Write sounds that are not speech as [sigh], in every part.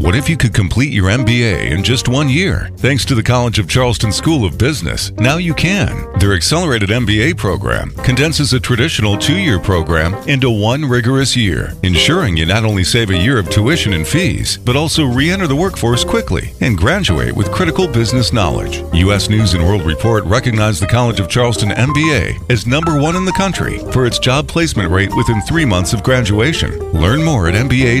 What if you could complete your MBA in just one year? Thanks to the College of Charleston School of Business, now you can. Their accelerated MBA program condenses a traditional two year program into one rigorous year, ensuring you not only save a year of tuition and fees, but also re enter the workforce quickly and graduate with critical business knowledge. U.S. News and World Report recognized the College of Charleston MBA as number one in the country for its job placement rate within three months of graduation. Learn more at mba.cofc.edu.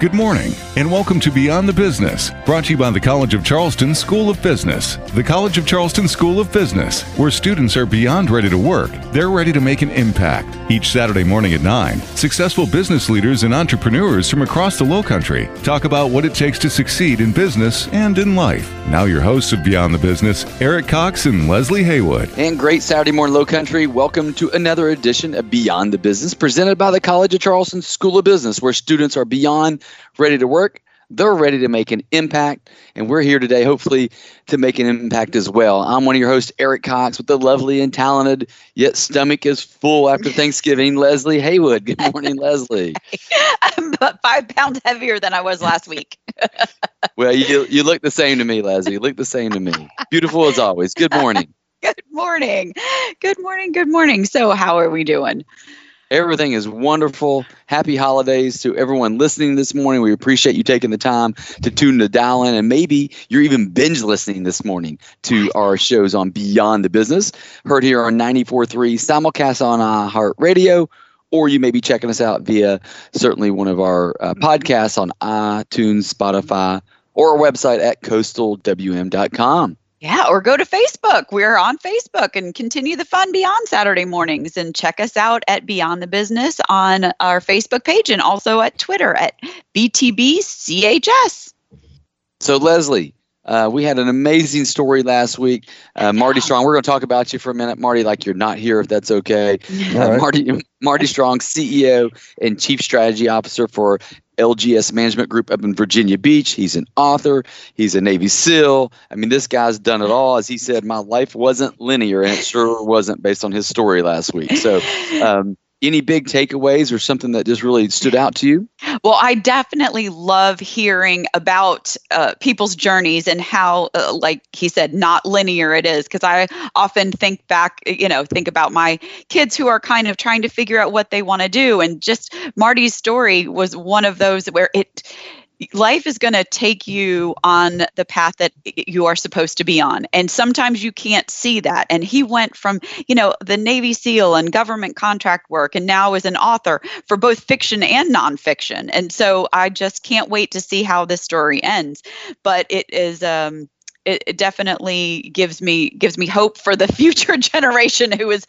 Good morning, and welcome to Beyond the Business, brought to you by the College of Charleston School of Business. The College of Charleston School of Business, where students are beyond ready to work, they're ready to make an impact. Each Saturday morning at 9, successful business leaders and entrepreneurs from across the Low Country talk about what it takes to succeed in business and in life. Now, your hosts of Beyond the Business, Eric Cox and Leslie Haywood. And great Saturday morning, Low Country. Welcome to another edition of Beyond the Business, presented by the College of Charleston School of Business, where students are beyond ready to work. They're ready to make an impact, and we're here today, hopefully, to make an impact as well. I'm one of your hosts, Eric Cox, with the lovely and talented, yet stomach is full after [laughs] Thanksgiving, Leslie Haywood. Good morning, [laughs] Leslie. I'm about five pounds heavier than I was last week. [laughs] well, you you look the same to me, Leslie. You look the same to me. Beautiful as always. Good morning. Good morning. Good morning. Good morning. So, how are we doing? Everything is wonderful. Happy holidays to everyone listening this morning. We appreciate you taking the time to tune the dial in, and maybe you're even binge listening this morning to our shows on Beyond the Business, heard here on 94.3, simulcast on iHeartRadio, or you may be checking us out via certainly one of our uh, podcasts on iTunes, Spotify, or our website at coastalwm.com. Yeah, or go to Facebook. We're on Facebook and continue the fun beyond Saturday mornings and check us out at Beyond the Business on our Facebook page and also at Twitter at BTBCHS. So, Leslie, uh, we had an amazing story last week. Uh, Marty Strong, we're going to talk about you for a minute, Marty, like you're not here, if that's okay. [laughs] Uh, Marty, Marty Strong, CEO and Chief Strategy Officer for LGS Management Group up in Virginia Beach. He's an author. He's a Navy SEAL. I mean, this guy's done it all. As he said, my life wasn't linear, and it sure wasn't based on his story last week. So, um, any big takeaways or something that just really stood out to you? Well, I definitely love hearing about uh, people's journeys and how, uh, like he said, not linear it is. Because I often think back, you know, think about my kids who are kind of trying to figure out what they want to do. And just Marty's story was one of those where it, life is going to take you on the path that you are supposed to be on. And sometimes you can't see that. And he went from you know the navy seal and government contract work and now is an author for both fiction and nonfiction. And so i just can't wait to see how this story ends. But it is um it, it, definitely gives me gives me hope for the [laughs] future generation who is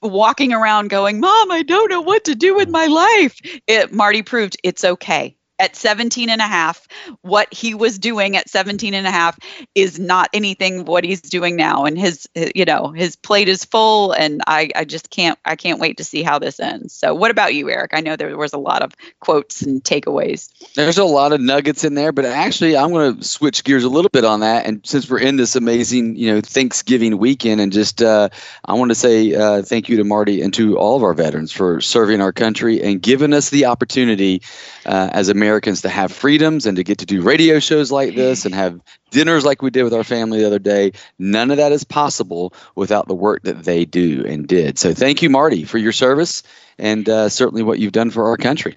walking around going mom i don't know what to do with my life. It marty proved it's okay at 17 and a half what he was doing at 17 and a half is not anything what he's doing now. And his you know his plate is full and i i just can't i can't wait to see how this ends. So what about you eric? I know there was a lot of quotes and takeaways. There's a lot of nuggets in there but actually i'm going to switch gears a little bit on that. And since we're in this amazing you know thanksgiving weekend and just uh, i want to say uh, thank you to marty and to all of our veterans for serving our country and giving us the opportunity uh, as a Americans to have freedoms and to get to do radio shows like this and have dinners like we did with our family the other day. None of that is possible without the work that they do and did. So thank you, Marty, for your service and uh, certainly what you've done for our country.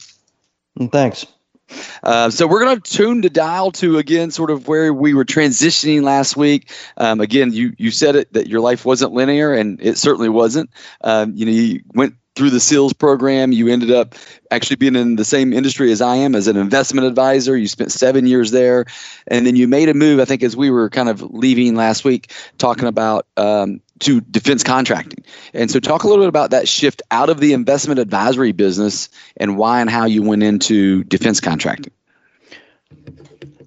Mm, thanks. Uh, so we're going to tune the dial to again, sort of where we were transitioning last week. Um, again, you you said it that your life wasn't linear, and it certainly wasn't. Um, you know, you went through the SEALs program. You ended up actually being in the same industry as I am as an investment advisor. You spent seven years there. And then you made a move, I think, as we were kind of leaving last week, talking about um, to defense contracting. And so, talk a little bit about that shift out of the investment advisory business and why and how you went into defense contracting.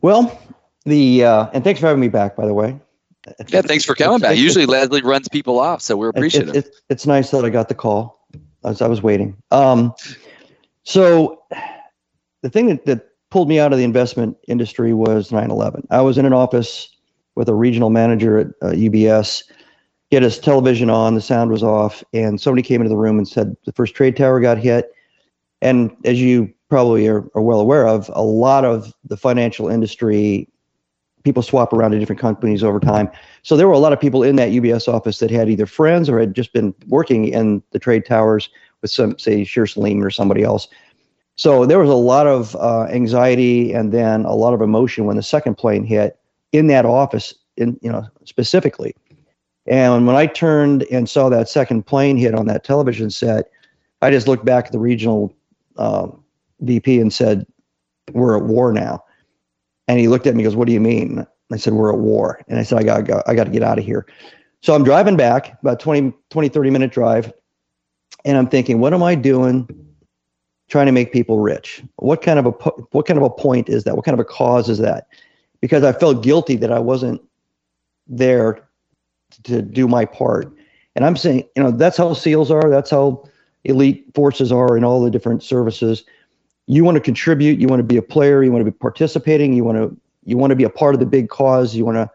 Well, the uh, and thanks for having me back, by the way. Yeah, thanks for coming back. Usually Leslie runs people off, so we're appreciative. It, it, it's nice that I got the call I was waiting. Um, so the thing that, that pulled me out of the investment industry was 9/11. I was in an office with a regional manager at uh, UBS. He had his television on, the sound was off, and somebody came into the room and said the first trade tower got hit. And as you probably are, are well aware of, a lot of the financial industry people swap around to different companies over time. So there were a lot of people in that UBS office that had either friends or had just been working in the trade towers with some, say, Shearson Lehman or somebody else. So there was a lot of uh, anxiety and then a lot of emotion when the second plane hit in that office, in you know specifically. And when I turned and saw that second plane hit on that television set, I just looked back at the regional uh, VP and said, "We're at war now." And he looked at me and goes, What do you mean? I said, We're at war. And I said, I got, go, I got to get out of here. So I'm driving back, about 20, 20, 30 minute drive. And I'm thinking, what am I doing trying to make people rich? What kind of a what kind of a point is that? What kind of a cause is that? Because I felt guilty that I wasn't there to do my part. And I'm saying, you know, that's how SEALs are. That's how elite forces are in all the different services you want to contribute you want to be a player you want to be participating you want to you want to be a part of the big cause you want to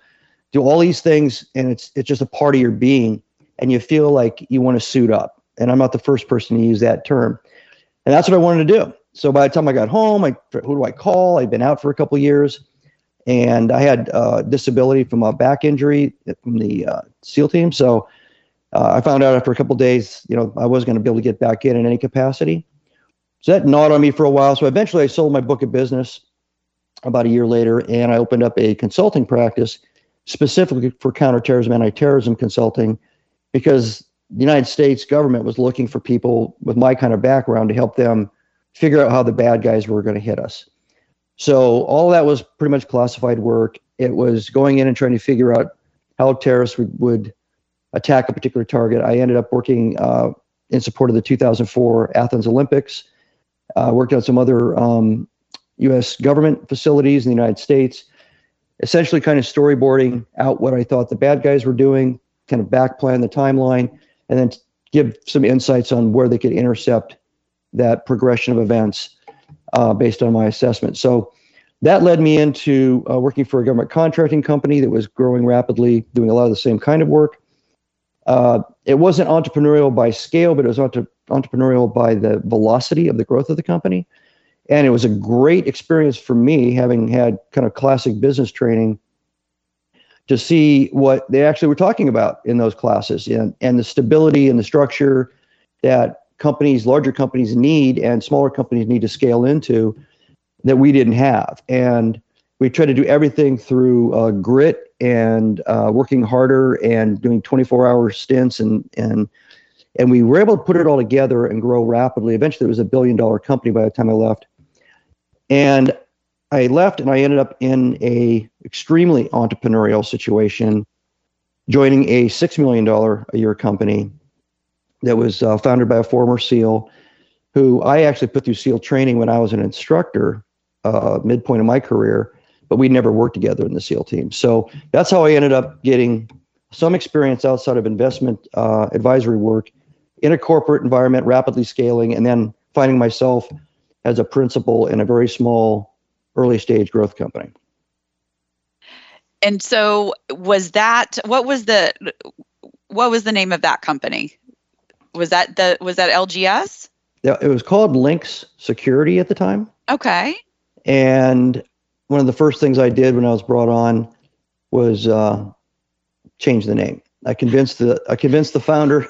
do all these things and it's it's just a part of your being and you feel like you want to suit up. And i'm not the first person to use that term. And that's what i wanted to do. So by the time i got home i who do i call? I'd been out for a couple years and i had uh, disability from a back injury from the uh, seal team. So uh, i found out after a couple days you know i wasn't going to be able to get back in in any capacity so that gnawed on me for a while. So eventually I sold my book of business about a year later and I opened up a consulting practice specifically for counterterrorism, anti-terrorism consulting, because the United States government was looking for people with my kind of background to help them figure out how the bad guys were going to hit us. So all that was pretty much classified work. It was going in and trying to figure out how terrorists would, would attack a particular target. I ended up working uh, in support of the 2004 Athens Olympics uh, worked on some other um, U.S. government facilities in the United States, essentially kind of storyboarding out what I thought the bad guys were doing, kind of backplan the timeline, and then give some insights on where they could intercept that progression of events uh, based on my assessment. So that led me into uh, working for a government contracting company that was growing rapidly, doing a lot of the same kind of work. Uh, it wasn't entrepreneurial by scale, but it was entre- entrepreneurial by the velocity of the growth of the company. And it was a great experience for me, having had kind of classic business training, to see what they actually were talking about in those classes and, and the stability and the structure that companies, larger companies need and smaller companies need to scale into that we didn't have. And we tried to do everything through uh, grit and uh, working harder and doing 24 hour stints and and and we were able to put it all together and grow rapidly. Eventually, it was a billion dollar company by the time I left. And I left and I ended up in a extremely entrepreneurial situation, joining a six million dollar a year company that was uh, founded by a former SEAL, who I actually put through SEAL training when I was an instructor, uh, midpoint of my career but we never worked together in the SEAL team. So that's how I ended up getting some experience outside of investment uh, advisory work in a corporate environment, rapidly scaling, and then finding myself as a principal in a very small early stage growth company. And so was that what was the what was the name of that company? Was that the was that LGS? Yeah, it was called Links Security at the time. Okay. And one of the first things I did when I was brought on was uh, change the name. I convinced the I convinced the founder.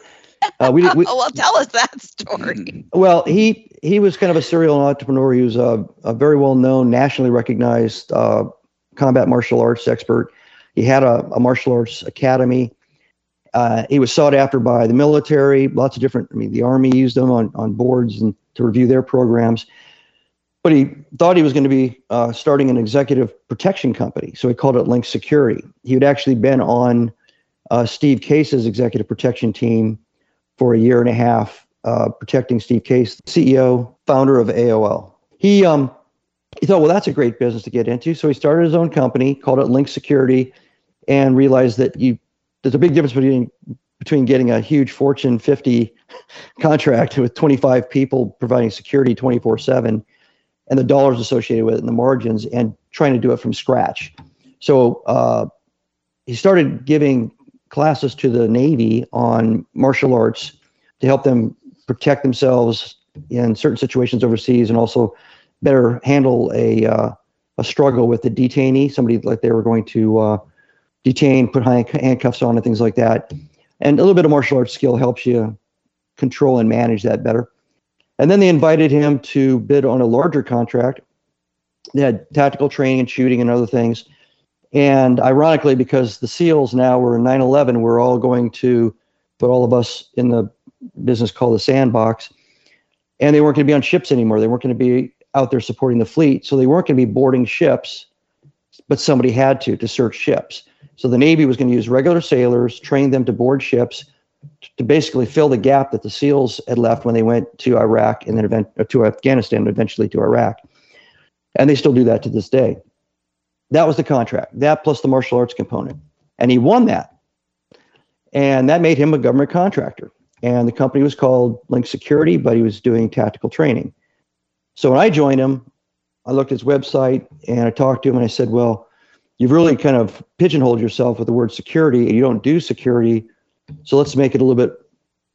Uh, we, we, [laughs] well, tell us that story. Well, he he was kind of a serial entrepreneur. He was a, a very well known, nationally recognized uh, combat martial arts expert. He had a, a martial arts academy. Uh, he was sought after by the military. Lots of different. I mean, the army used him on on boards and to review their programs but he thought he was going to be uh, starting an executive protection company. So he called it Link Security. He had actually been on uh, Steve Case's executive protection team for a year and a half, uh, protecting Steve Case, CEO, founder of AOL. He, um, he thought, well, that's a great business to get into. So he started his own company, called it Link Security. and realized that you there's a big difference between between getting a huge Fortune 50 [laughs] contract with 25 people providing security 24 7 and the dollars associated with it and the margins and trying to do it from scratch. So uh, he started giving classes to the Navy on martial arts to help them protect themselves in certain situations overseas and also better handle a uh, a struggle with the detainee, somebody like they were going to uh, detain, put handcuffs on, and things like that. And a little bit of martial arts skill helps you control and manage that better. And then they invited him to bid on a larger contract. They had tactical training and shooting and other things. And ironically, because the SEALs now were 9 11, we're all going to put all of us in the business called the sandbox. And they weren't going to be on ships anymore. They weren't going to be out there supporting the fleet. So they weren't going to be boarding ships, but somebody had to to search ships. So the Navy was going to use regular sailors, train them to board ships to basically fill the gap that the SEALs had left when they went to Iraq and then event, to Afghanistan and eventually to Iraq. And they still do that to this day. That was the contract, that plus the martial arts component. And he won that. And that made him a government contractor. And the company was called Link Security, but he was doing tactical training. So when I joined him, I looked at his website and I talked to him and I said, Well, you've really kind of pigeonholed yourself with the word security and you don't do security. So let's make it a little bit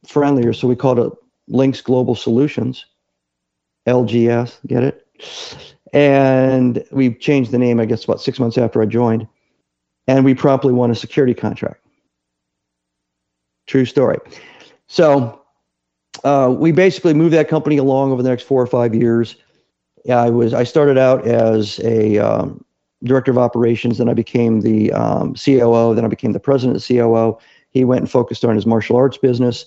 friendlier. So we called it Links Global Solutions, LGS, get it? And we changed the name, I guess, about six months after I joined. And we promptly won a security contract. True story. So uh, we basically moved that company along over the next four or five years. I was I started out as a um, director of operations, then I became the um, COO, then I became the president of COO. He went and focused on his martial arts business,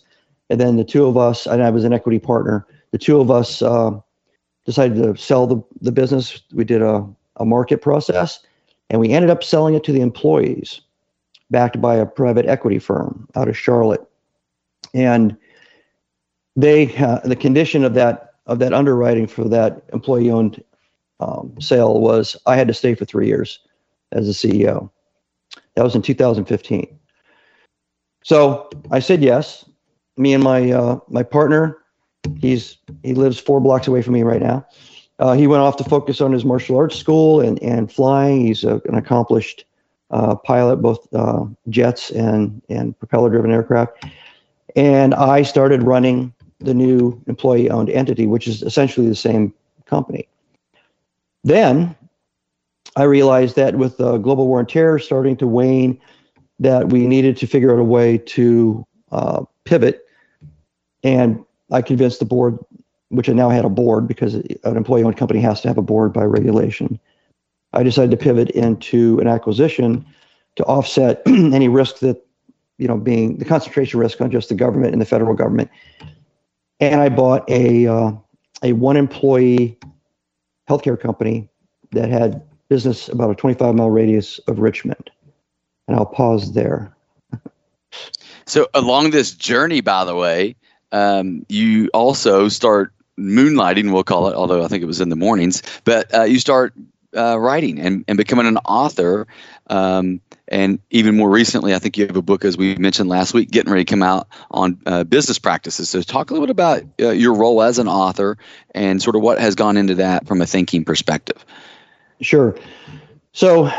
and then the two of us, and I was an equity partner. The two of us uh, decided to sell the, the business. We did a, a market process, and we ended up selling it to the employees, backed by a private equity firm out of Charlotte. And they, uh, the condition of that of that underwriting for that employee-owned um, sale was I had to stay for three years as a CEO. That was in 2015. So I said yes. Me and my uh, my partner, he's he lives four blocks away from me right now. Uh, he went off to focus on his martial arts school and and flying. He's a, an accomplished uh, pilot, both uh, jets and and propeller driven aircraft. And I started running the new employee owned entity, which is essentially the same company. Then I realized that with the global war on terror starting to wane, that we needed to figure out a way to uh, pivot. And I convinced the board, which I now had a board because an employee owned company has to have a board by regulation. I decided to pivot into an acquisition to offset [clears throat] any risk that, you know, being the concentration risk on just the government and the federal government. And I bought a, uh, a one employee healthcare company that had business about a 25 mile radius of Richmond. And I'll pause there. so, along this journey, by the way, um, you also start moonlighting, we'll call it, although I think it was in the mornings, but uh, you start uh, writing and, and becoming an author. Um, and even more recently, I think you have a book, as we mentioned last week, getting ready to come out on uh, business practices. So, talk a little bit about uh, your role as an author and sort of what has gone into that from a thinking perspective. Sure. So,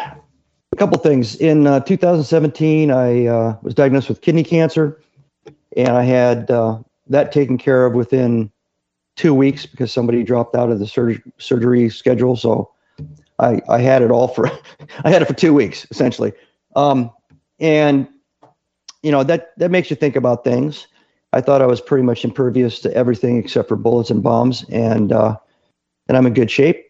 a couple things. In uh, 2017, I uh, was diagnosed with kidney cancer, and I had uh, that taken care of within two weeks because somebody dropped out of the surgery surgery schedule. So, I, I had it all for [laughs] I had it for two weeks essentially. Um, and you know that that makes you think about things. I thought I was pretty much impervious to everything except for bullets and bombs, and uh, and I'm in good shape.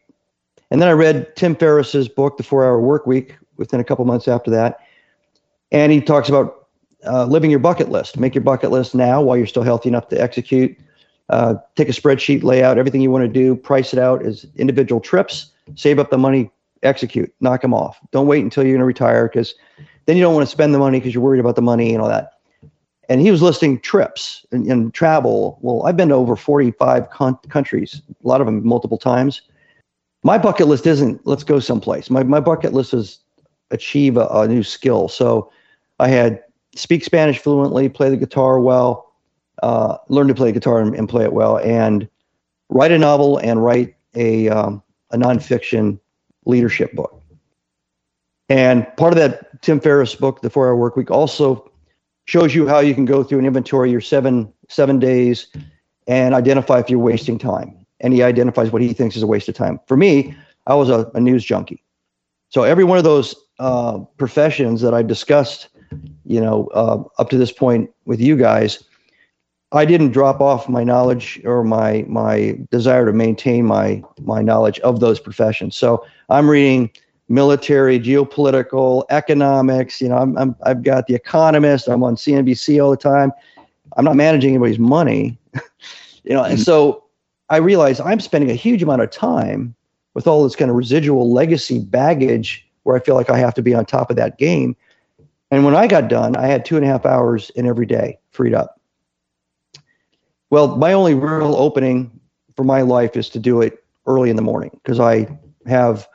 And then I read Tim Ferriss's book, The Four Hour Work Week, within a couple months after that, and he talks about uh, living your bucket list. Make your bucket list now while you're still healthy enough to execute. Uh, take a spreadsheet, lay out everything you want to do, price it out as individual trips, save up the money execute, knock them off. Don't wait until you're going to retire because then you don't want to spend the money because you're worried about the money and all that. And he was listing trips and, and travel. Well, I've been to over 45 con- countries, a lot of them multiple times. My bucket list isn't let's go someplace. My, my bucket list is achieve a, a new skill. So I had speak Spanish fluently, play the guitar well, uh, learn to play guitar and, and, play it well, and write a novel and write a um, a nonfiction leadership book. And part of that Tim Ferriss book, The Four Hour Work Week, also shows you how you can go through and inventory your seven seven days and identify if you're wasting time. And he identifies what he thinks is a waste of time. For me, I was a, a news junkie. So every one of those uh, professions that I discussed, you know, uh, up to this point with you guys, I didn't drop off my knowledge or my my desire to maintain my my knowledge of those professions. So I'm reading military, geopolitical, economics. You know, I'm, I'm I've got the Economist. I'm on CNBC all the time. I'm not managing anybody's money, [laughs] you know, and so I realize I'm spending a huge amount of time with all this kind of residual legacy baggage where I feel like I have to be on top of that game. And when I got done, I had two and a half hours in every day freed up. Well, my only real opening for my life is to do it early in the morning because I have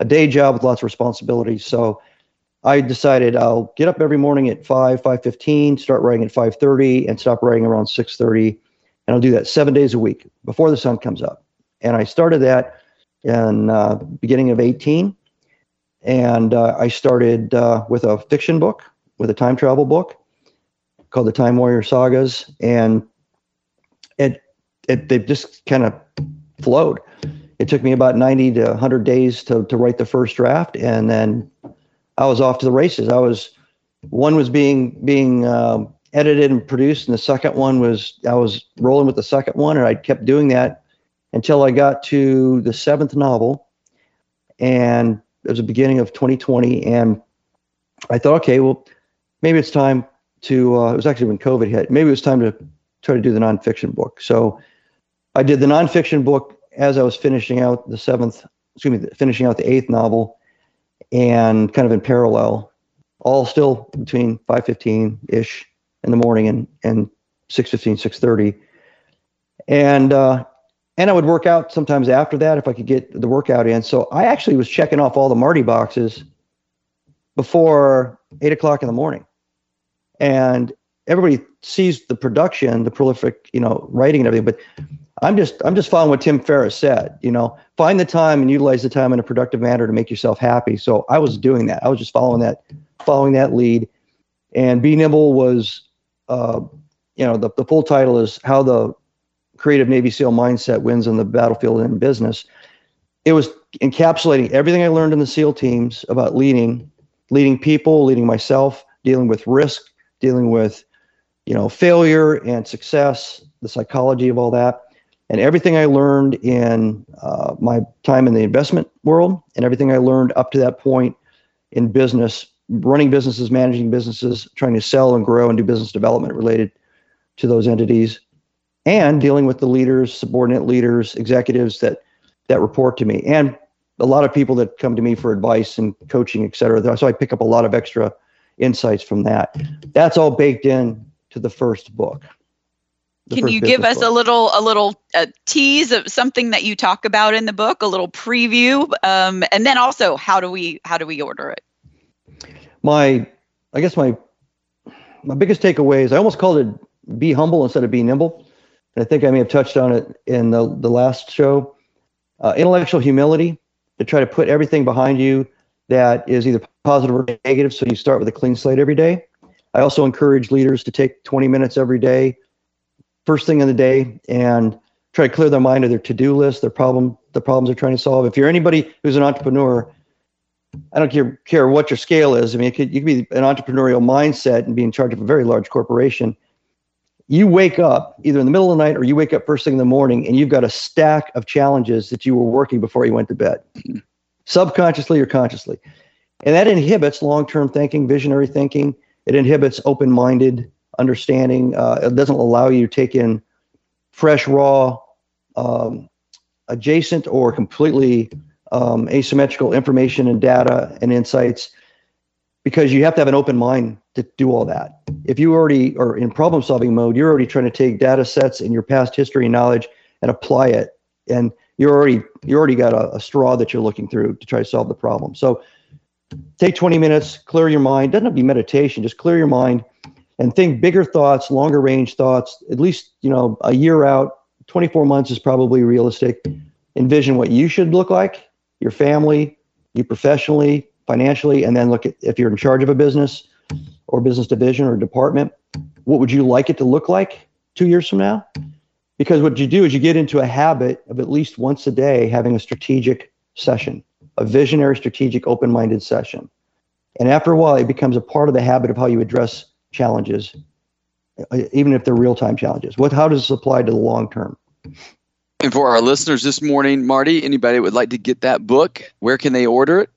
a day job with lots of responsibilities. So I decided I'll get up every morning at 5, 5.15, start writing at 5.30 and stop writing around 6.30. And I'll do that seven days a week before the sun comes up. And I started that in uh, beginning of 18. And uh, I started uh, with a fiction book, with a time travel book called the Time Warrior Sagas. And it, it they just kind of flowed. It took me about 90 to 100 days to, to write the first draft. And then I was off to the races. I was, one was being, being, um, edited and produced, and the second one was I was rolling with the second one, and I kept doing that until I got to the seventh novel, and it was the beginning of 2020, and I thought, okay, well, maybe it's time to. Uh, it was actually when COVID hit. Maybe it was time to try to do the nonfiction book. So I did the nonfiction book as I was finishing out the seventh, excuse me, finishing out the eighth novel, and kind of in parallel, all still between 515 ish in the morning and and 6:15, 6:30, and uh, and I would work out sometimes after that if I could get the workout in. So I actually was checking off all the Marty boxes before eight o'clock in the morning, and everybody sees the production, the prolific, you know, writing and everything, but I'm just I'm just following what Tim Ferriss said. You know, find the time and utilize the time in a productive manner to make yourself happy. So I was doing that. I was just following that, following that lead. And Be Nimble was uh, you know, the, the full title is How the Creative Navy SEAL Mindset Wins on the Battlefield and in Business. It was encapsulating everything I learned in the SEAL teams about leading, leading people, leading myself, dealing with risk, dealing with, you know, failure and success, the psychology of all that, and everything I learned in uh, my time in the investment world, and everything I learned up to that point in business running businesses, managing businesses, trying to sell and grow and do business development related to those entities, and dealing with the leaders, subordinate leaders, executives that that report to me, and a lot of people that come to me for advice and coaching, et cetera. So I pick up a lot of extra insights from that. That's all baked in to the first book. The Can you give us book. a little a little a tease of something that you talk about in the book, a little preview, um, and then also how do we how do we order it? my I guess my my biggest takeaway is I almost called it be humble instead of be nimble. And I think I may have touched on it in the, the last show. Uh, intellectual humility to try to put everything behind you that is either positive or negative. So you start with a clean slate every day. I also encourage leaders to take 20 minutes every day, first thing in the day, and try to clear their mind of their to-do list, their problem, the problems they're trying to solve. If you're anybody who's an entrepreneur, I don't care, care what your scale is. I mean, could, you could be an entrepreneurial mindset and be in charge of a very large corporation. You wake up either in the middle of the night or you wake up first thing in the morning and you've got a stack of challenges that you were working before you went to bed, [clears throat] subconsciously or consciously. And that inhibits long term thinking, visionary thinking. It inhibits open minded understanding. Uh, it doesn't allow you to take in fresh, raw, um, adjacent, or completely um, asymmetrical information and data and insights because you have to have an open mind to do all that. If you already are in problem solving mode, you're already trying to take data sets and your past history and knowledge and apply it. And you're already you already got a, a straw that you're looking through to try to solve the problem. So take 20 minutes, clear your mind. Doesn't have to be meditation, just clear your mind and think bigger thoughts, longer range thoughts, at least, you know, a year out, 24 months is probably realistic. Envision what you should look like, your family, you professionally, financially, and then look at if you're in charge of a business or business division or department, what would you like it to look like two years from now? Because what you do is you get into a habit of at least once a day having a strategic session, a visionary, strategic, open minded session. And after a while, it becomes a part of the habit of how you address challenges, uh, even if they're real time challenges. What, how does this apply to the long term? And for our listeners this morning, Marty, anybody would like to get that book, where can they order it?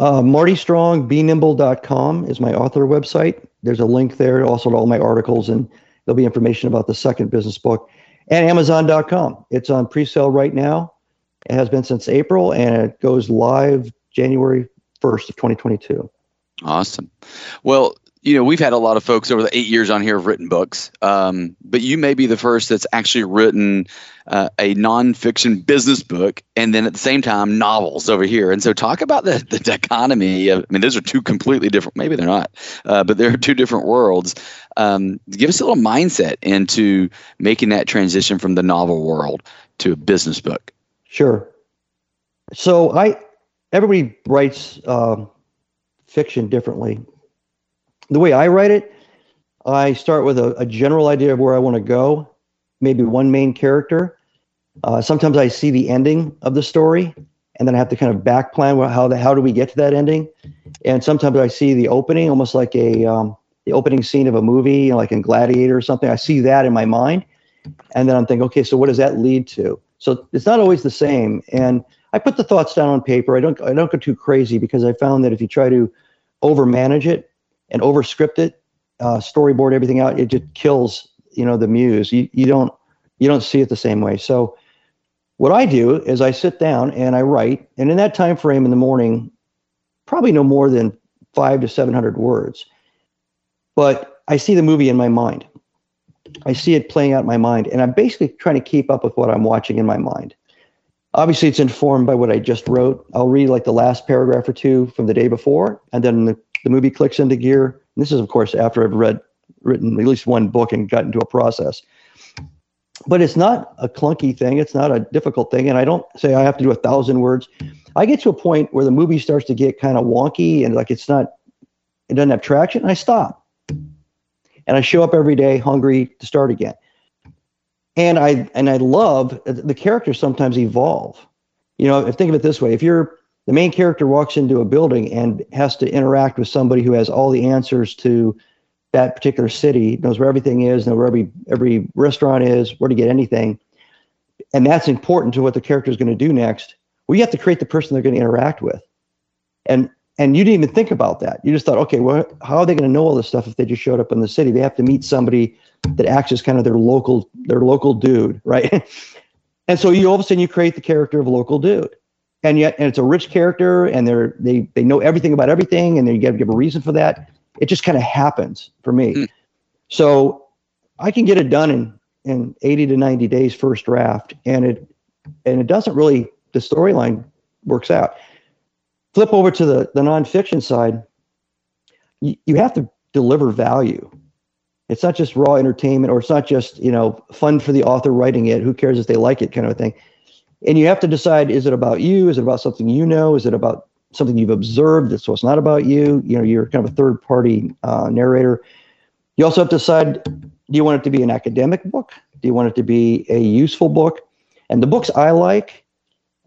Uh, Marty Strong, is my author website. There's a link there also to all my articles, and there'll be information about the second business book. And Amazon.com. It's on pre sale right now. It has been since April, and it goes live January 1st of 2022. Awesome. Well, you know, we've had a lot of folks over the eight years on here have written books, um, but you may be the first that's actually written uh, a nonfiction business book and then at the same time novels over here. And so, talk about the, the dichotomy. Of, I mean, those are two completely different, maybe they're not, uh, but they're two different worlds. Um, give us a little mindset into making that transition from the novel world to a business book. Sure. So, I, everybody writes um, fiction differently the way I write it, I start with a, a general idea of where I want to go, maybe one main character. Uh, sometimes I see the ending of the story, and then I have to kind of back plan how the, how do we get to that ending. And sometimes I see the opening, almost like a um, the opening scene of a movie, you know, like in Gladiator or something. I see that in my mind, and then I'm thinking, okay, so what does that lead to? So it's not always the same. And I put the thoughts down on paper. I don't I don't go too crazy because I found that if you try to overmanage it, and overscript it, uh, storyboard everything out, it just kills you know the muse. You you don't you don't see it the same way. So what I do is I sit down and I write, and in that time frame in the morning, probably no more than five to seven hundred words. But I see the movie in my mind. I see it playing out in my mind, and I'm basically trying to keep up with what I'm watching in my mind. Obviously, it's informed by what I just wrote. I'll read like the last paragraph or two from the day before, and then the the movie clicks into gear. And this is, of course, after I've read written at least one book and got into a process. But it's not a clunky thing. It's not a difficult thing. And I don't say I have to do a thousand words. I get to a point where the movie starts to get kind of wonky and like it's not, it doesn't have traction. And I stop. And I show up every day hungry to start again. And I and I love the characters sometimes evolve. You know, think of it this way: if you're the main character walks into a building and has to interact with somebody who has all the answers to that particular city, knows where everything is, knows where every every restaurant is, where to get anything. And that's important to what the character is going to do next. Well, you have to create the person they're going to interact with. And and you didn't even think about that. You just thought, okay, well, how are they going to know all this stuff if they just showed up in the city? They have to meet somebody that acts as kind of their local their local dude, right? [laughs] and so you all of a sudden you create the character of a local dude and yet and it's a rich character and they're they they know everything about everything and then you got to give a reason for that. It just kind of happens for me. Mm. so i can get it done in in 80 to 90 days first draft and it and it doesn't really the storyline works out. Flip over to the the nonfiction side. You, you have to deliver value. It's not just raw entertainment or it's not just you know fun for the author writing it who cares if they like it kind of a thing and you have to decide is it about you? Is it about something you know? Is it about something you've observed so it's not about you? You know you're kind of a third party uh, narrator. You also have to decide do you want it to be an academic book? Do you want it to be a useful book? And the books i like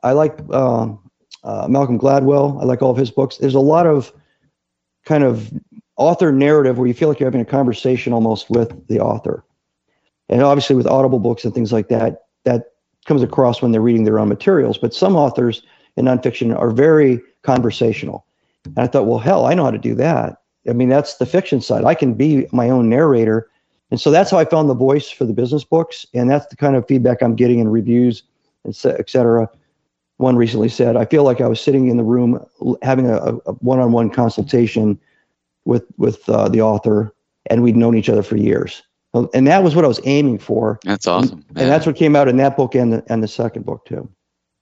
i like um, uh, malcolm gladwell. I like all of his books. There's a lot of kind of author narrative where you feel like you're having a conversation almost with the author. And obviously with audible books and things like that that comes across when they're reading their own materials. But some authors in nonfiction are very conversational. And I thought, well, hell, I know how to do that. I mean, that's the fiction side. I can be my own narrator. And so that's how I found the voice for the business books. And that's the kind of feedback I'm getting in reviews, and et cetera. One recently said, I feel like I was sitting in the room having a, a one-on-one consultation with, with uh, the author, and we'd known each other for years and that was what I was aiming for. That's awesome. And, and that's what came out in that book and the, and the second book too.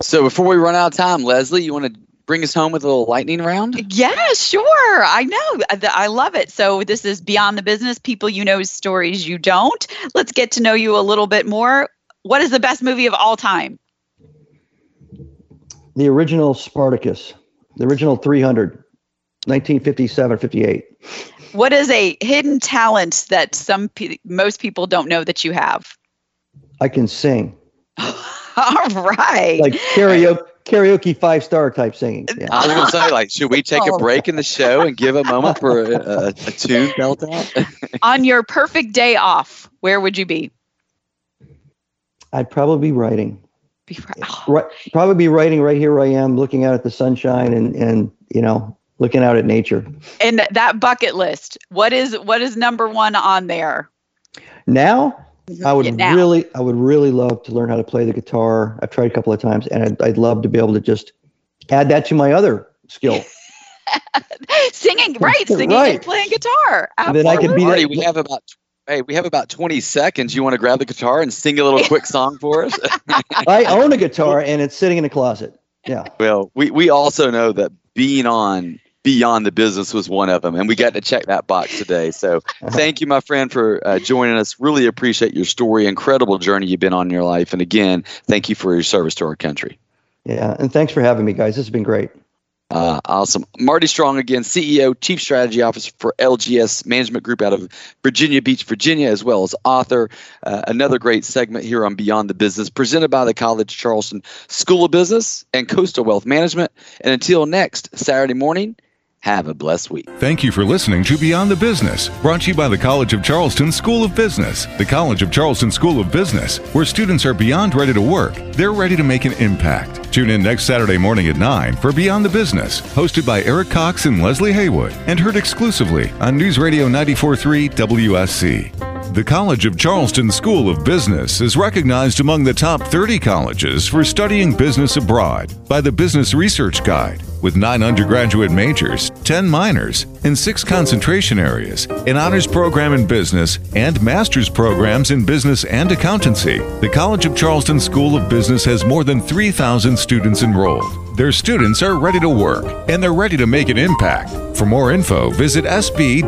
So before we run out of time, Leslie, you want to bring us home with a little lightning round? Yeah, sure. I know. Uh, I love it. So this is Beyond the Business, people you know stories you don't. Let's get to know you a little bit more. What is the best movie of all time? The original Spartacus, the original 300, 1957, 58. What is a hidden talent that some pe- most people don't know that you have? I can sing. [laughs] All right. Like karaoke, karaoke five star type singing. Yeah. I was going to say, like, should we take a Oh. break in the show and give a moment for a, a, a tune belt out? [laughs] On your perfect day off, where would you be? I'd probably be writing. Be- oh, Right, probably be writing right here where I am, looking out at the sunshine and, and you know, looking out at nature. And that bucket list, what is what is number one on there? Now, mm-hmm. I would now. really, I would really love to learn how to play the guitar. I've tried a couple of times, and I'd, I'd love to be able to just add that to my other skill. [laughs] singing, right? Singing Right. and playing guitar. And then I could be Absolutely. that- Marty, we have about hey, we have about twenty seconds. You want to grab the guitar and sing a little [laughs] quick song for us? [laughs] I own a guitar, and it's sitting in a closet. Yeah, well, we we also know that being on Beyond the Business was one of them, and we got to check that box today. So, [laughs] thank you, my friend, for uh, joining us. Really appreciate your story, incredible journey you've been on in your life, and again, thank you for your service to our country. yeah. And thanks for having me, guys. This has been great. Uh, awesome. Marty Strong again, CEO, Chief Strategy Officer for LGS Management Group out of Virginia Beach, Virginia, as well as author. Uh, another great segment here on Beyond the Business, presented by the College of Charleston School of Business and Coastal Wealth Management. And until next Saturday morning, have a blessed week. Thank you for listening to Beyond the Business, brought to you by the College of Charleston School of Business. The College of Charleston School of Business, where students are beyond ready to work, they're ready to make an impact. Tune in next Saturday morning at 9 for Beyond the Business, hosted by Eric Cox and Leslie Haywood, and heard exclusively on News Radio 943 WSC. The College of Charleston School of Business is recognized among the top 30 colleges for studying business abroad by the Business Research Guide, with nine undergraduate majors, 10 minors, and six concentration areas, an honors program in business, and master's programs in business and accountancy. The College of Charleston School of Business has more than 3,000 students enrolled. Their students are ready to work, and they're ready to make an impact. For more info, visit sb.cofc.edu.